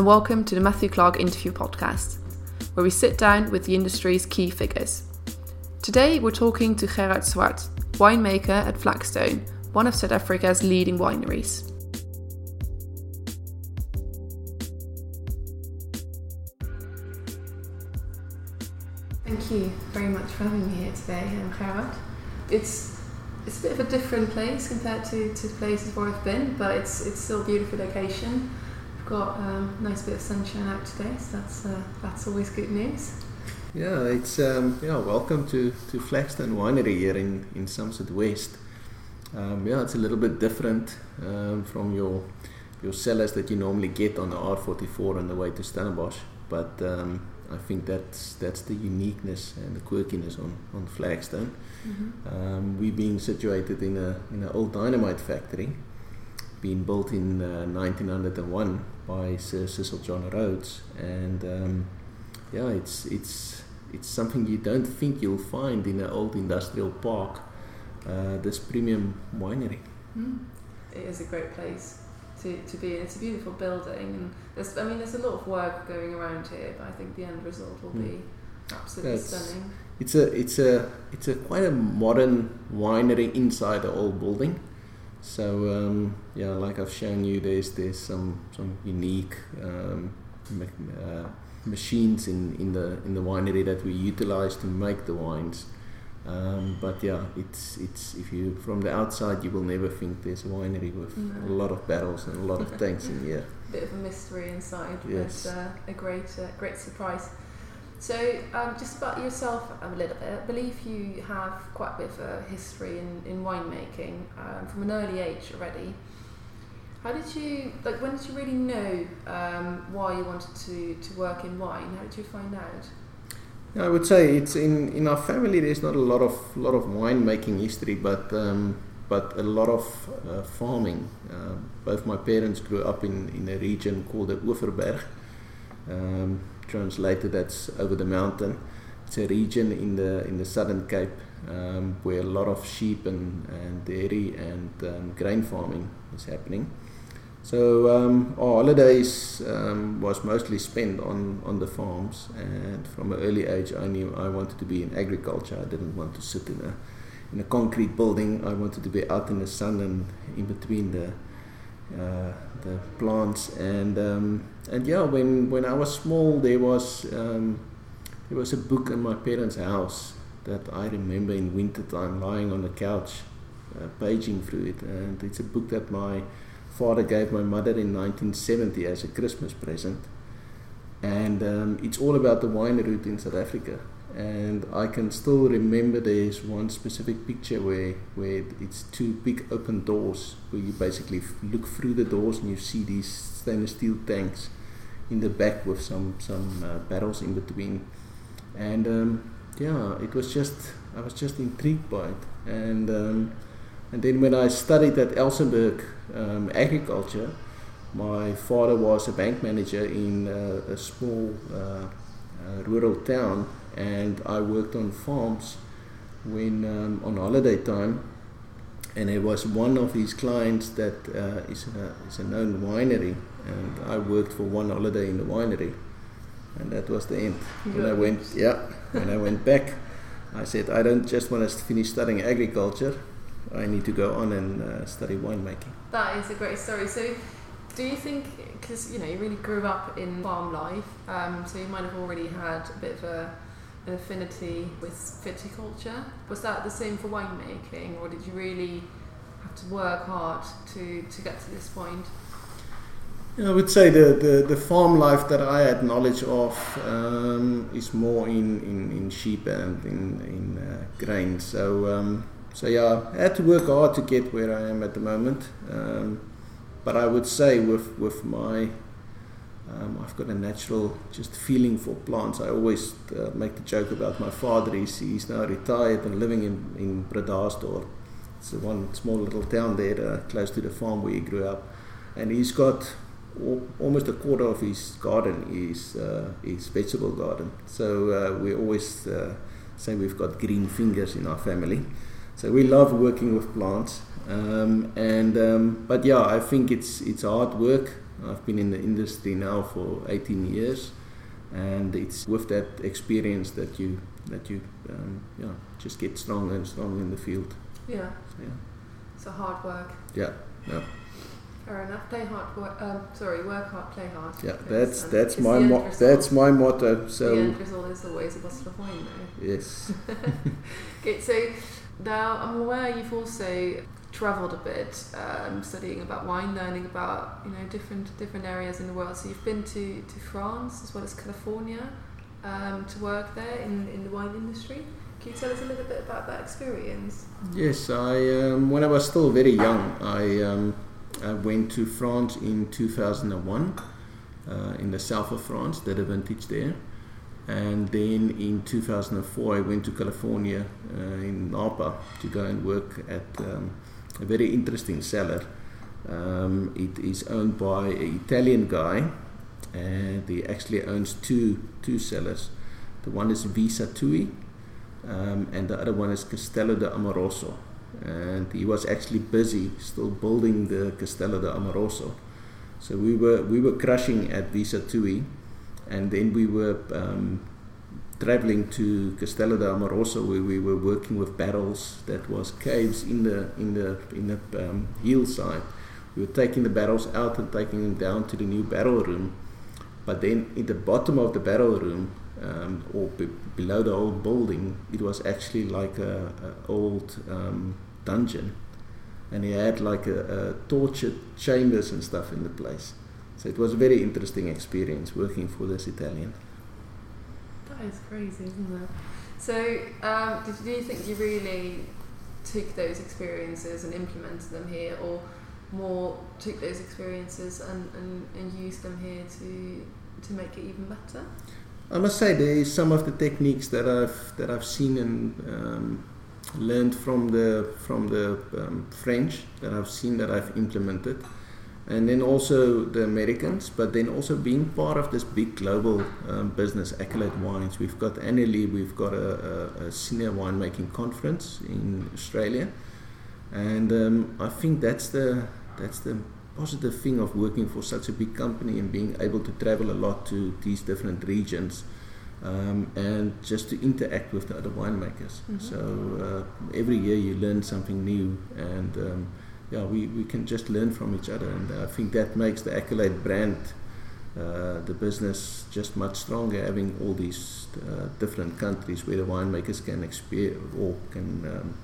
And welcome to the Matthew Clark Interview Podcast, where we sit down with the industry's key figures. Today, we're talking to Gerard Swart, winemaker at Flagstone, one of South Africa's leading wineries. Thank you very much for having me here today, um, Gerard. It's it's a bit of a different place compared to, to places where I've been, but it's it's still a beautiful location. Got a nice bit of sunshine out today, so that's uh, that's always good news. Yeah, it's um, yeah. Welcome to to Flagstone Winery here in in Somerset West. Um, yeah, it's a little bit different um, from your your cellars that you normally get on the R44 on the way to Stellenbosch, but um, I think that's that's the uniqueness and the quirkiness on on Flagstone. Mm-hmm. Um, we being situated in a in an old dynamite factory, being built in uh, 1901 by Sir Cecil John Rhodes, and um, yeah, it's it's it's something you don't think you'll find in an old industrial park. Uh, this premium winery. Mm. It is a great place to, to be in. It's a beautiful building, and there's I mean there's a lot of work going around here, but I think the end result will mm. be absolutely yeah, it's, stunning. It's a it's a it's a quite a modern winery inside the old building. So um, yeah, like I've shown you, there's there's some some unique um, uh, machines in, in the in the winery that we utilize to make the wines. Um, but yeah, it's it's if you from the outside you will never think there's a winery with no. a lot of barrels and a lot of tanks in here. Bit of a mystery inside, yes. but uh, a great uh, great surprise. So, um, just about yourself a little bit. I believe you have quite a bit of a history in, in winemaking um, from an early age already. How did you like? When did you really know um, why you wanted to, to work in wine? How did you find out? I would say it's in, in our family. There's not a lot of lot of winemaking history, but um, but a lot of uh, farming. Uh, both my parents grew up in, in a region called the Overberg. Um, translated, that's over the mountain. It's a region in the in the southern Cape um, where a lot of sheep and, and dairy and um, grain farming is happening. So um, our holidays um, was mostly spent on, on the farms, and from an early age, I knew I wanted to be in agriculture. I didn't want to sit in a in a concrete building. I wanted to be out in the sun and in between the uh, the plants. And um, and yeah, when when I was small, there was um, there was a book in my parents' house that I remember in winter time lying on the couch, uh, paging through it, and it's a book that my father gave my mother in 1970 as a Christmas present. And um, it's all about the wine route in South Africa. And I can still remember there's one specific picture where, where it's two big open doors where you basically look through the doors and you see these stainless steel tanks in the back with some, some uh, barrels in between. And um, yeah, it was just, I was just intrigued by it. And um, and then when I studied at Elsenburg um, agriculture, my father was a bank manager in uh, a small uh, uh, rural town, and I worked on farms when um, on holiday time. And it was one of his clients that uh, is a, is a known winery, and I worked for one holiday in the winery, and that was the end. When I went, yeah, when I went back, I said I don't just want to finish studying agriculture. I need to go on and uh, study winemaking. That is a great story. So, do you think, because you know, you really grew up in farm life, um, so you might have already had a bit of a, an affinity with viticulture. Was that the same for winemaking, or did you really have to work hard to, to get to this point? I would say the, the, the, farm life that I had knowledge of um, is more in, in, in sheep and in, in uh, grain. So um, so yeah, I had to work hard to get where I am at the moment. Um, but I would say with with my um, I've got a natural just feeling for plants. I always uh, make the joke about my father. He's, he's now retired and living in, in Bredasdorp. It's one small little town there uh, close to the farm where he grew up. And he's got almost a quarter of his garden is, uh, is vegetable garden. So uh, we always uh, say we've got green fingers in our family. So we love working with plants. Um, and um, but yeah, I think it's it's hard work. I've been in the industry now for 18 years, and it's with that experience that you that you um, yeah just get stronger and stronger in the field. Yeah. So, yeah. So hard work. Yeah. Yeah. Fair enough. Play hard. Work, um, sorry, work hard, play hard. Yeah, that's um, that's my the mo- that's my motto. So the So end result is always a bottle of wine, though. yes, Okay, so now I'm aware you've also travelled a bit, um, studying about wine, learning about you know different different areas in the world. So you've been to, to France as well as California um, to work there in, in the wine industry. Can you tell us a little bit about that experience? yes. I um, when I was still very young, I um, I went to France in 2001 uh, in the south of France, did a vintage there, and then in 2004 I went to California uh, in Napa to go and work at um, a very interesting cellar. Um, it is owned by an Italian guy, and he actually owns two two cellars. The one is V. Sattui, um, and the other one is Castello di Amorosa. And he was actually busy still building the Castello di Amorosa. So we were we were crushing at V. Sattui, and then we were um, traveling to Castello di Amorosa where we were working with barrels that was caves in the in the in the um, hillside. We were taking the barrels out and taking them down to the new barrel room. But then in the bottom of the barrel room, um, or be- below the old building, it was actually like a, a old um, dungeon, and he had like a, a tortured chambers and stuff in the place. So it was a very interesting experience working for this Italian. That is crazy, isn't it? So, um, did, do you think you really took those experiences and implemented them here, or more took those experiences and, and, and used them here to to make it even better? I must say there is some of the techniques that I've that I've seen and um, learned from the from the um, French that I've seen that I've implemented, and then also the Americans. But then also being part of this big global um, business, Accolade Wines. We've got annually we've got a, a, a senior winemaking conference in Australia, and um, I think that's the that's the positive thing of working for such a big company and being able to travel a lot to these different regions um, and just to interact with the other winemakers. Mhm. So uh, every year you learn something new, and um, yeah, we, we can just learn from each other, and I think that makes the Accolade brand. Uh, the business just much stronger having all these uh, different countries where the winemakers can experience or can um,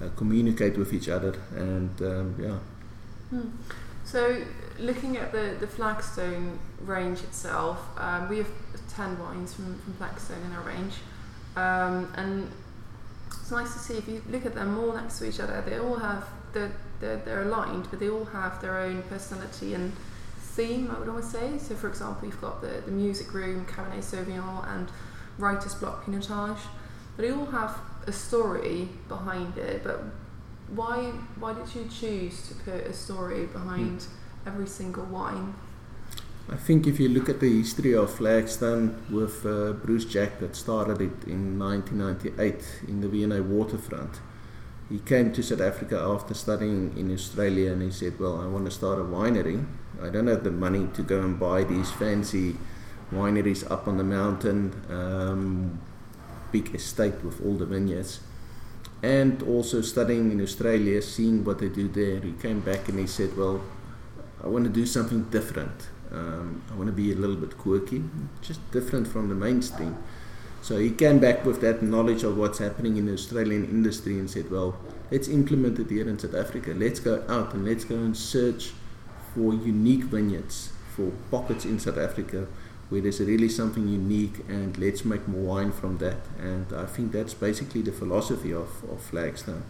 uh, communicate with each other and um, yeah Hmm. So, looking at the, the Flagstone range itself, um, we have 10 wines from, from Flagstone in our range. Um, and it's nice to see if you look at them all next to each other, they all have, they're, they're, they're aligned, but they all have their own personality and theme, I would almost say. So, for example, you've got the, the music room, Cabernet Sauvignon, and Writer's Block Pinotage. But they all have a story behind it, but why why did you choose to put a story behind every single wine? I think if you look at the history of Flagstone with uh, Bruce Jack that started it in 1998 in the V&A waterfront, he came to South Africa after studying in Australia and he said, well, I want to start a winery. I don't have the money to go and buy these fancy wineries up on the mountain, um, big estate with all the vineyards. And also studying in Australia, seeing what they do there, he came back and he said, well, I want to do something different. Um, I want to be a little bit quirky, just different from the mainstream. So he came back with that knowledge of what's happening in the Australian industry and said, well, let's implement it here in South Africa. Let's go out and let's go and search for unique vineyards, for pockets in South Africa where there's really something unique and let's make more wine from that. And I think that's basically the philosophy of, of Flagstone.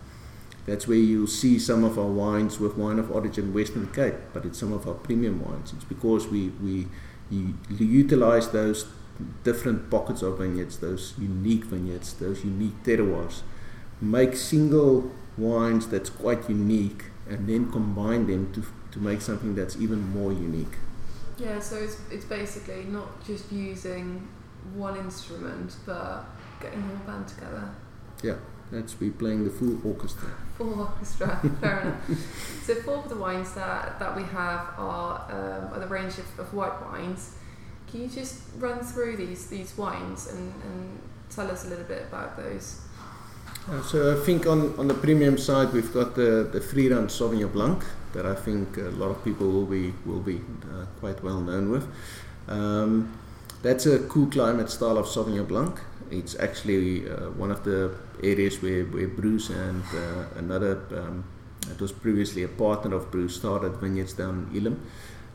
That's where you'll see some of our wines with wine of origin Western Cape, but it's some of our premium wines. It's because we, we utilize those different pockets of vineyards, those unique vineyards, those unique terroirs, make single wines that's quite unique, and then combine them to, to make something that's even more unique. Yeah, so it's it's basically not just using one instrument, but getting the whole band together. Yeah, That's we playing the full orchestra. Full orchestra, fair enough. So four of the wines that, that we have are, um, are the range of, of white wines. Can you just run through these these wines and, and tell us a little bit about those? Uh, so I think on, on the premium side we've got the the Freerun Sauvignon Blanc that I think a lot of people will be will be uh, quite well known with. Um, that's a cool climate style of Sauvignon Blanc. It's actually uh, one of the areas where, where Bruce and uh, another, um, it was previously a partner of Bruce, started vineyards down in Elim.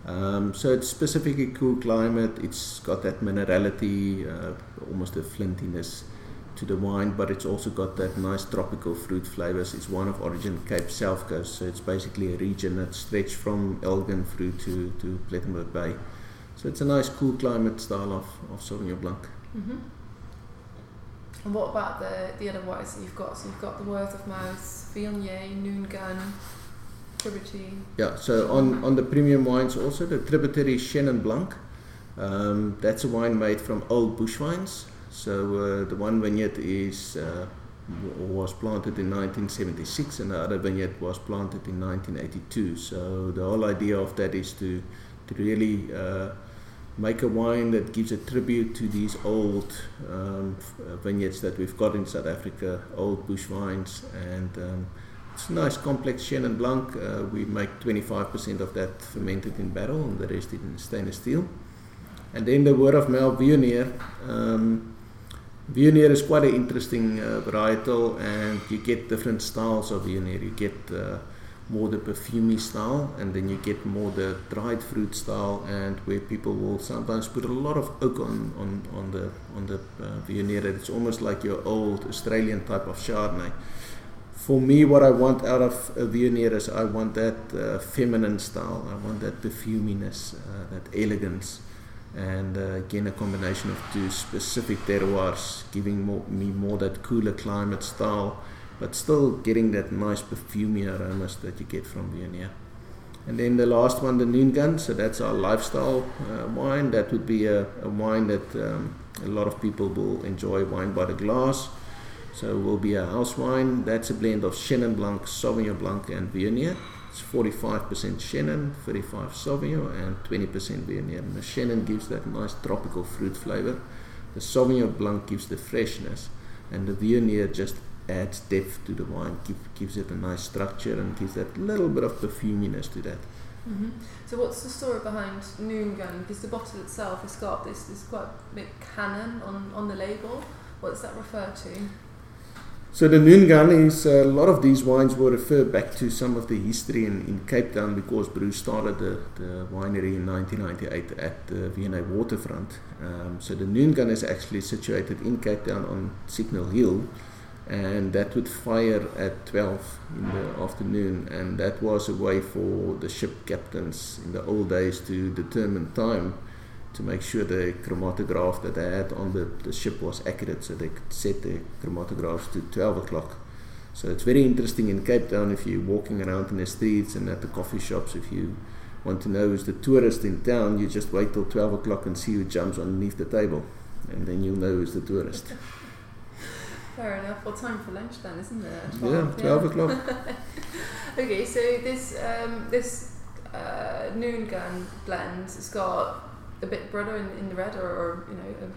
Um, so it's specifically cool climate. It's got that minerality, uh, almost a flintiness to the wine, but it's also got that nice tropical fruit flavors. It's one of origin Cape South Coast, so it's basically a region that stretches from Elgin through to, to Plettenberg Bay. So it's a nice cool climate style of, of Sauvignon Blanc. Mm-hmm. And what about the, the other wines that you've got? So you've got the Word of Mouth, Viognier, Noon Gun, Tributary. Yeah, so on, on the premium wines also, the Tributary Chenin Blanc. Um, that's a wine made from old bush vines. So uh, the one vineyard is uh, was planted in 1976 and the other vineyard was planted in 1982. So the whole idea of that is to, to really uh, make a wine that gives a tribute to these old um, uh, vineyards that we've got in South Africa, old bush vines, and um, it's a nice complex Chenin Blanc. Uh, we make 25% of that fermented in barrel and the rest in stainless steel. And then the word of mouth. Um, Viognier is quite an interesting uh, varietal, and you get different styles of Viognier. You get uh, more the perfumy style, and then you get more the dried fruit style, and where people will sometimes put a lot of oak on on, on the on the uh, Viognier. It's almost like your old Australian type of Chardonnay. For me, what I want out of a Viognier is I want that uh, feminine style. I want that perfuminess, uh, that elegance, and uh, again a combination of two specific terroirs, giving more, me more that cooler climate style but still getting that nice perfumey aromas that you get from Viognier. And then the last one, the Noon Gun, so that's our lifestyle uh, wine. That would be a, a wine that um, a lot of people will enjoy wine by the glass. So it will be a house wine. That's a blend of Chenin Blanc, Sauvignon Blanc, and Viognier. It's 45% Chenin, 35 Sauvignon, and 20% Viognier. And the Chenin gives that nice tropical fruit flavor. The Sauvignon Blanc gives the freshness, and the Viognier just adds depth to the wine, give, gives it a nice structure, and gives that little bit of perfuminess to that. Mm-hmm. So, what's the story behind Noon Gun? Because the bottle itself has got this, this quite big cannon on, on the label. What does that refer to? So the Noongan is a lot of these wines will refer back to some of the history in, in Cape Town because Bruce started the, the winery in 1998 at the V&A waterfront. Um, so the Noongan is actually situated in Cape Town on Signal Hill and that would fire at 12 in the afternoon and that was a way for the ship captains in the old days to determine time to make sure the chromatograph that they had on the, the ship was accurate so they could set the chromatographs to 12 o'clock so it's very interesting in Cape Town if you're walking around in the streets and at the coffee shops if you want to know who's the tourist in town you just wait till 12 o'clock and see who jumps underneath the table and then you'll know who's the tourist Fair enough. Well, time for lunch then, isn't it? 12, yeah, 12 yeah. o'clock. okay, so this um, this uh, Noon Gun blend has got a bit brother in, in the red, or, or you know,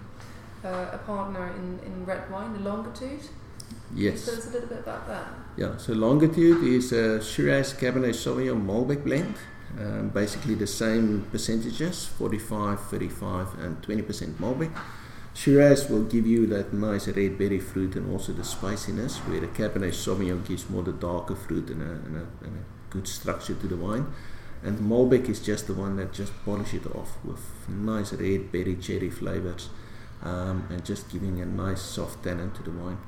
a, uh, a, partner in, in red wine, the Longitude. Yes. Tell us a little bit about that. Yeah, so Longitude is a Shiraz Cabernet Sauvignon Malbec blend. Um, basically the same percentages 45, 35, and 20% Malbec. Shiraz will give you that nice red berry fruit and also the spiciness, where the Cabernet Sauvignon gives more the darker fruit and a, and a, and a good structure to the wine. And Malbec is just the one that just polish it off with nice red berry cherry flavors um, and just giving a nice soft tannin to the wine.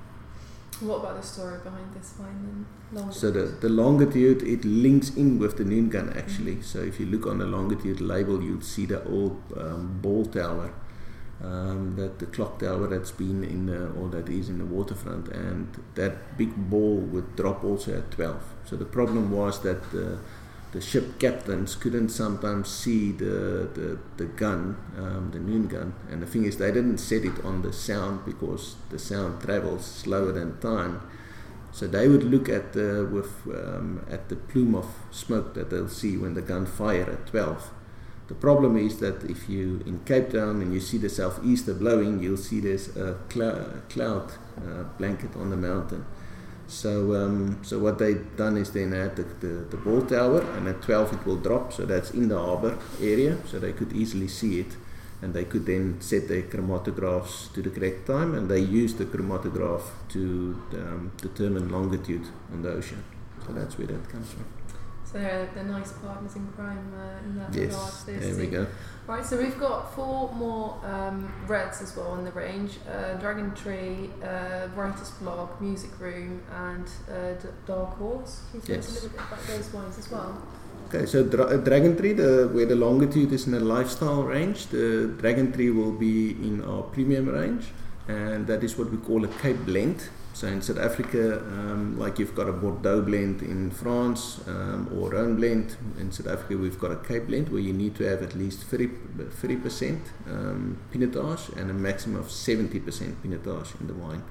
What about the story behind this wine then? Longitude? So the, the longitude, it links in with the Noon Gun actually. Mm-hmm. So if you look on the longitude label, you'll see the old um, ball tower um, that the clock tower that's been in the, or that is in the waterfront, and that big ball would drop also at 12. So the problem was that the, the ship captains couldn't sometimes see the, the, the gun, um, the Noon Gun, and the thing is they didn't set it on the sound because the sound travels slower than time. So they would look at the with um, at the plume of smoke that they'll see when the gun fire at 12. The problem is that if you in Cape Town and you see the southeaster blowing, you'll see there's a, cl- cloud uh, blanket on the mountain. So um, so what they've done is then add the, the, the ball tower, and at 12 it will drop. So that's in the harbor area, so they could easily see it and they could then set their chromatographs to the correct time and they use the chromatograph to um, determine longitude on the ocean. So that's where that comes from. They're, they're nice partners in crime uh, in that yes, regard. There we go. Right, so we've got four more um, reds as well on the range uh, Dragon Tree, uh, Writer's Block, Music Room, and uh, Dark Horse. Can you tell yes. us a little bit about those wines as well? Okay, so dra- Dragon Tree, the, where the longitude is in the lifestyle range, the Dragon Tree will be in our premium range, and that is what we call a Cape blend. So in South Africa, um, like you've got a Bordeaux blend in France um, or Rhone blend, in South Africa we've got a Cape blend where you need to have at least 30, 30% um, pinotage and a maximum of 70% pinotage in the wine.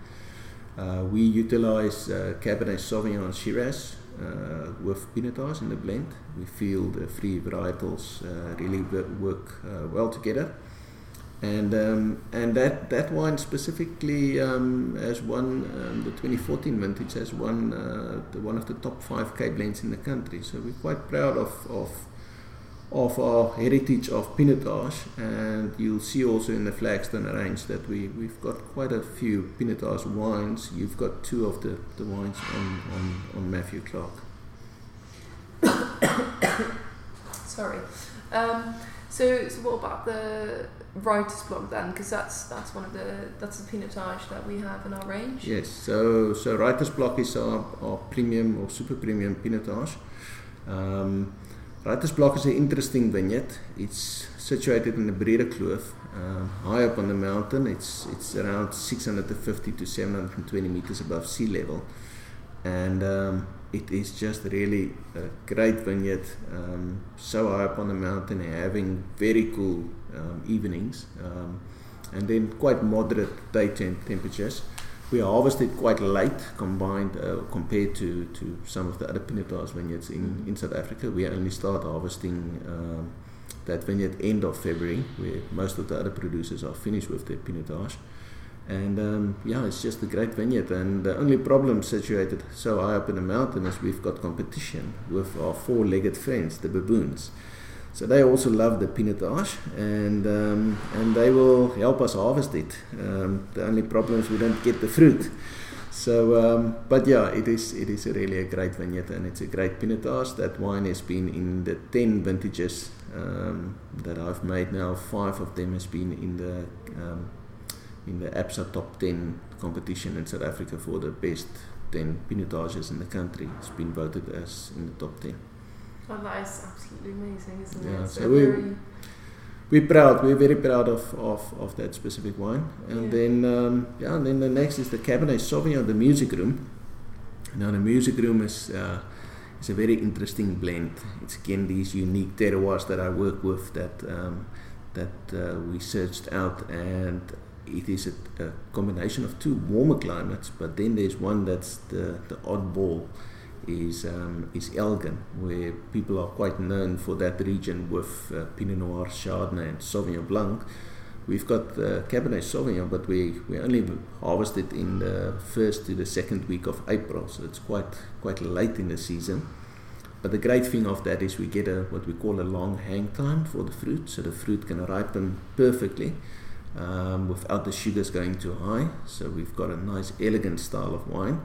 Uh, we utilize uh, Cabernet Sauvignon Shiraz uh, with pinotage in the blend. We feel the three varietals uh, really work uh, well together. And, um, and that, that wine specifically um, has won um, the 2014 vintage has won uh, the, one of the top five Cape blends in the country. So we're quite proud of, of of our heritage of Pinotage, and you'll see also in the Flagstone range that we, we've got quite a few Pinotage wines. You've got two of the, the wines on, on, on Matthew Clark. Sorry. Um, so, so what about the writer's block then? Because that's that's one of the that's the Pinotage that we have in our range. Yes. So so writer's block is our, our premium or super premium Pinotage. Um, writer's Block is an interesting vineyard. It's situated in the Breede Kloof, uh, high up on the mountain. It's it's around 650 to 720 meters above sea level, and um, it is just really a great vineyard. Um, so high up on the mountain, having very cool um, evenings, um, and then quite moderate day temperatures we are harvested quite late combined uh, compared to, to some of the other Pinot Pinotage vineyards in, in South Africa. We only start harvesting um, that vineyard end of February, where most of the other producers are finished with their Pinotage. And um, yeah, it's just a great vineyard. And the only problem situated so high up in the mountain is we've got competition with our four legged friends, the baboons. So they also love the pinotage, and um, and they will help us harvest it. Um, the only problem is we don't get the fruit. So, um, but yeah, it is it is a really a great vineyard, and it's a great pinotage. That wine has been in the ten vintages um, that I've made now. Five of them has been in the um, in the ABSA top ten competition in South Africa for the best ten pinotages in the country. It's been voted as in the top ten. Oh, that is absolutely amazing, isn't yeah, it? So, so we, we're proud. We're very proud of, of, of that specific wine. And yeah. then um, yeah, and then the next is the Cabernet Sauvignon, the Music Room. Now the Music Room is uh, is a very interesting blend. It's again these unique terroirs that I work with that um, that uh, we searched out, and it is a, a, combination of two warmer climates. But then there's one that's the the oddball is um, is Elgin, where people are quite known for that region with uh, Pinot Noir, Chardonnay, and Sauvignon Blanc. We've got uh, Cabernet Sauvignon, but we, we only harvest it in the first to the second week of April, so it's quite quite late in the season. But the great thing of that is we get a what we call a long hang time for the fruit, so the fruit can ripen perfectly um, without the sugars going too high. So we've got a nice, elegant style of wine.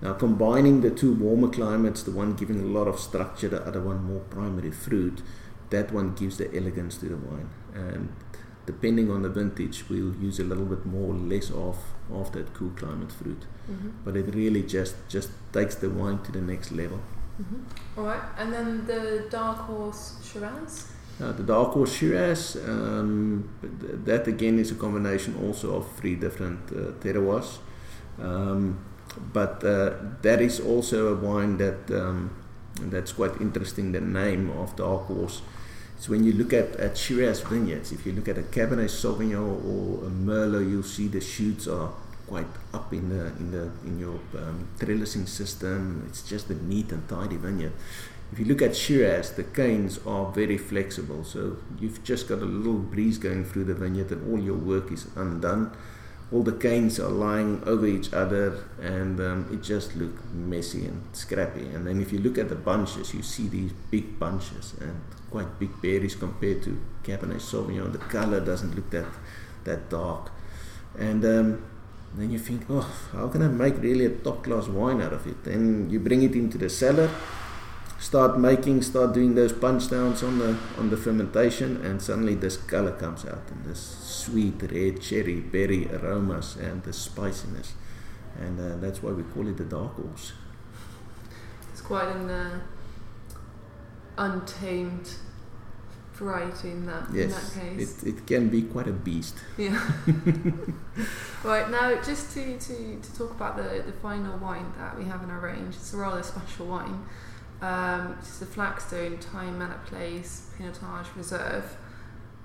Now, combining the two warmer climates, the one giving a lot of structure, the other one more primary fruit, that one gives the elegance to the wine. And depending on the vintage, we'll use a little bit more or less of, of that cool climate fruit. Mm-hmm. But it really just, just takes the wine to the next level. Mm-hmm. All right, and then the Dark Horse Shiraz? Uh, the Dark Horse Shiraz, um, that again is a combination also of three different uh, terroirs. Um, but uh, that is also a wine that um, that's quite interesting. The name of dark horse. So when you look at, at Shiraz vineyards, if you look at a Cabernet Sauvignon or a Merlot, you'll see the shoots are quite up in the in the in your um, trellising system. It's just a neat and tidy vineyard. If you look at Shiraz, the canes are very flexible, so you've just got a little breeze going through the vineyard, and all your work is undone. All the canes are lying over each other, and um, it just looks messy and scrappy. And then if you look at the bunches, you see these big bunches and quite big berries compared to Cabernet Sauvignon. The color doesn't look that that dark, and um, then you think, oh, how can I make really a top class wine out of it? Then you bring it into the cellar start making, start doing those punch downs on the on the fermentation, and suddenly this color comes out and this sweet red cherry berry aromas and the spiciness, and uh, that's why we call it the dark horse. It's quite an uh, untamed variety in that yes, in that case. It, it can be quite a beast. Yeah. right now, just to, to, to talk about the, the final wine that we have in our range, it's a rather special wine. Um, it's the Flagstone Time and a Place Pinotage Reserve.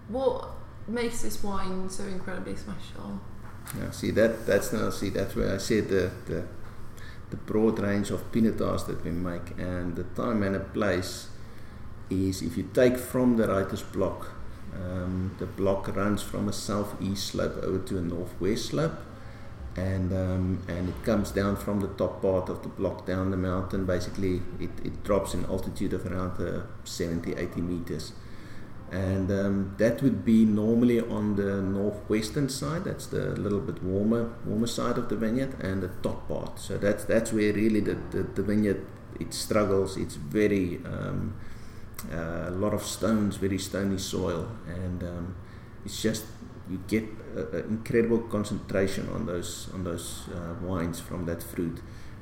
What makes this wine so incredibly special? Yeah, see that that's now see that's where I said the the, the broad range of pinotage that we make and the time and place is if you take from the writer's block um, the block runs from a southeast slope over to a northwest slope and um, and it comes down from the top part of the block down the mountain. Basically, it, it drops in altitude of around uh, 70, 80 meters, and um, that would be normally on the northwestern side. That's the little bit warmer warmer side of the vineyard, and the top part. So that's that's where really the the, the vineyard it struggles. It's very um, uh, a lot of stones, very stony soil, and um, it's just you get an incredible concentration on those on those uh, wines from that fruit.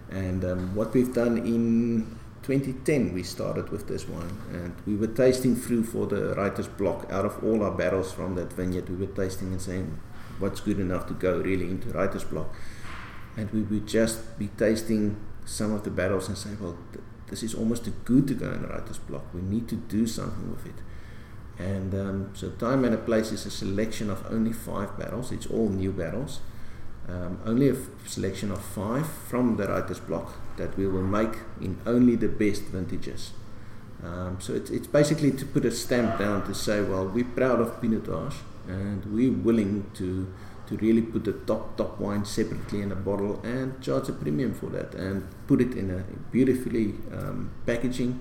And um, what we've done in 2010, we started with this wine, and we were tasting through for the writer's block. Out of all our barrels from that vineyard, we were tasting and saying, "What's good enough to go really into writer's block?" And we would just be tasting some of the barrels and say, "Well, th- this is almost too good to go in writer's block. We need to do something with it." And um, so Time and a Place is a selection of only five battles. It's all new battles. Um, only a f- selection of five from the writer's block that we will make in only the best vintages. Um, so it's, it's basically to put a stamp down to say, well, we're proud of Pinotage and we're willing to to really put the top top wine separately in a bottle and charge a premium for that and put it in a beautifully um, packaging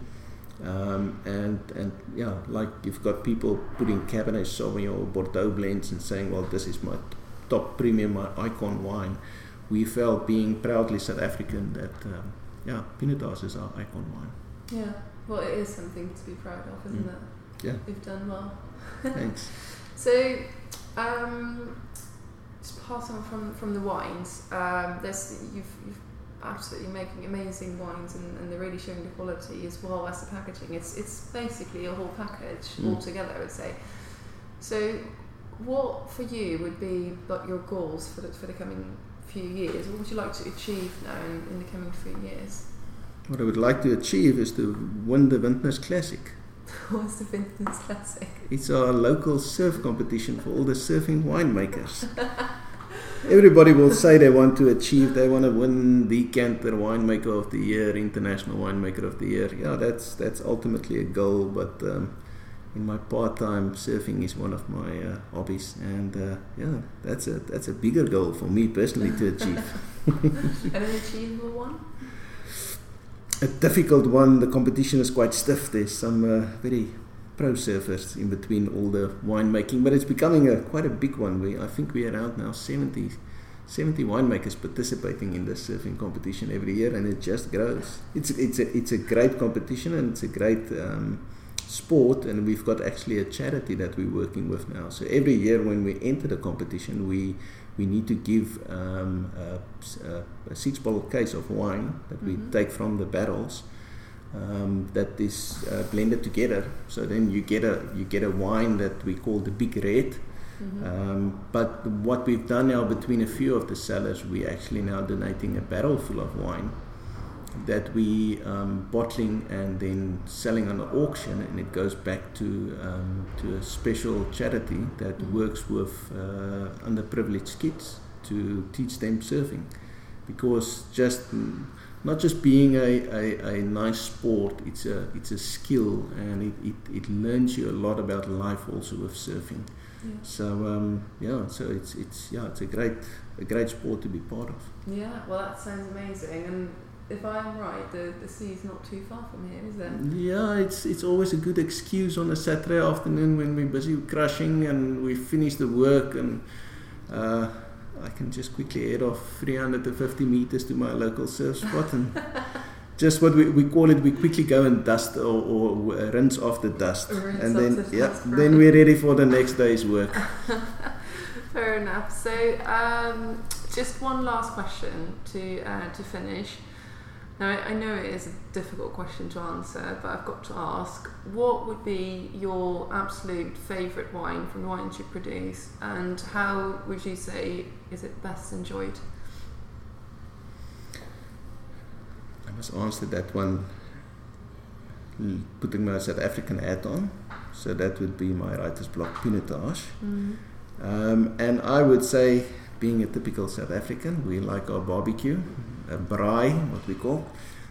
um, and and yeah, like you've got people putting Cabernet Sauvignon or Bordeaux blends and saying, well, this is my top premium, my icon wine. We felt being proudly South African that um, yeah, Pinotage is our icon wine. Yeah, well, it is something to be proud of, isn't mm. it? Yeah, you've done well. Thanks. so, um, just pass on from from the wines. Um, there's you've you've absolutely making amazing wines and, and, they're really showing the quality as well as the packaging. It's it's basically a whole package mm. altogether, I would say. So, what for you would be like your goals for the, for the coming few years? What would you like to achieve now in, in the coming few years? What I would like to achieve is to win the Vintners Classic. What's the Vintners Classic? It's our local surf competition for all the surfing winemakers. Everybody will say they want to achieve, they want to win the Canter Winemaker of the Year, International Winemaker of the Year. Yeah, that's that's ultimately a goal, but um, in my part-time, surfing is one of my uh, hobbies, and uh, yeah, that's a that's a bigger goal for me personally to achieve. An achievable one. A difficult one. The competition is quite stiff. There's some uh, very pro surfers in between all the winemaking, but it's becoming a quite a big one. We I think we're around now 70, 70 winemakers participating in the surfing competition every year, and it just grows. It's it's a it's a great competition and it's a great um, sport, and we've got actually a charity that we're working with now. So every year when we enter the competition, we we need to give um, a, a, a, six bottle case of wine that mm-hmm. we take from the barrels um, that is uh, blended together. So then you get a you get a wine that we call the Big Red. Mm-hmm. Um, but what we've done now between a few of the cellars, we actually now donating a barrel full of wine that we um, bottling and then selling on the auction, and it goes back to um, to a special charity that mm-hmm. works with uh, underprivileged kids to teach them surfing because just not just being a, a, a nice sport, it's a it's a skill and it, it, it learns you a lot about life also with surfing. Yeah. So um, yeah, so it's it's yeah, it's a great a great sport to be part of. Yeah, well, that sounds amazing. And if I'm right, the, the sea's not too far from here, is it? Yeah, it's it's always a good excuse on a Saturday afternoon when we're busy crushing and we finish the work and uh, I can just quickly head off 350 meters to my local surf spot and just what we, we call it, we quickly go and dust or, or rinse off the dust, Rinse and then the yeah, then we're ready for the next day's work. Fair enough. So, um, just one last question to uh, to finish. Now, I I know it is a difficult question to answer, but I've got to ask: What would be your absolute favourite wine from the wines you produce, and how would you say is it best enjoyed? I must answer that one putting my South African hat on. So that would be my writer's block Pinotage. Mm. Um, and I would say, being a typical South African, we like our barbecue, a braai, what we call.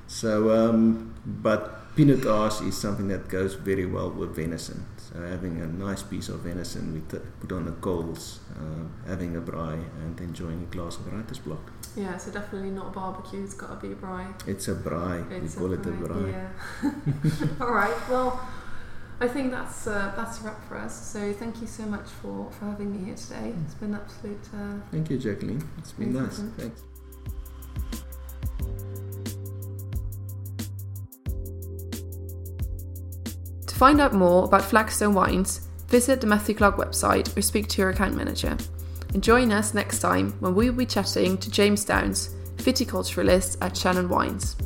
So, um, but pinotage is something that goes very well with venison. So having a nice piece of venison, we t- put on the coals, uh, having a braai, and enjoying a glass of writer's block. Yeah, so definitely not a barbecue. It's got to be a braai. It's a braai. It's we call it a braai. Yeah. All right. Well, I think that's uh, that's a wrap for us. So thank you so much for, for having me here today. It's been an absolute. Uh, Thank you, Jacqueline. It's been nice. Thanks. Find out more about Flagstone Wines, visit the Matthew Clark website or speak to your account manager. And join us next time when we will be chatting to James Downes, viticulturalist at Shannon Wines.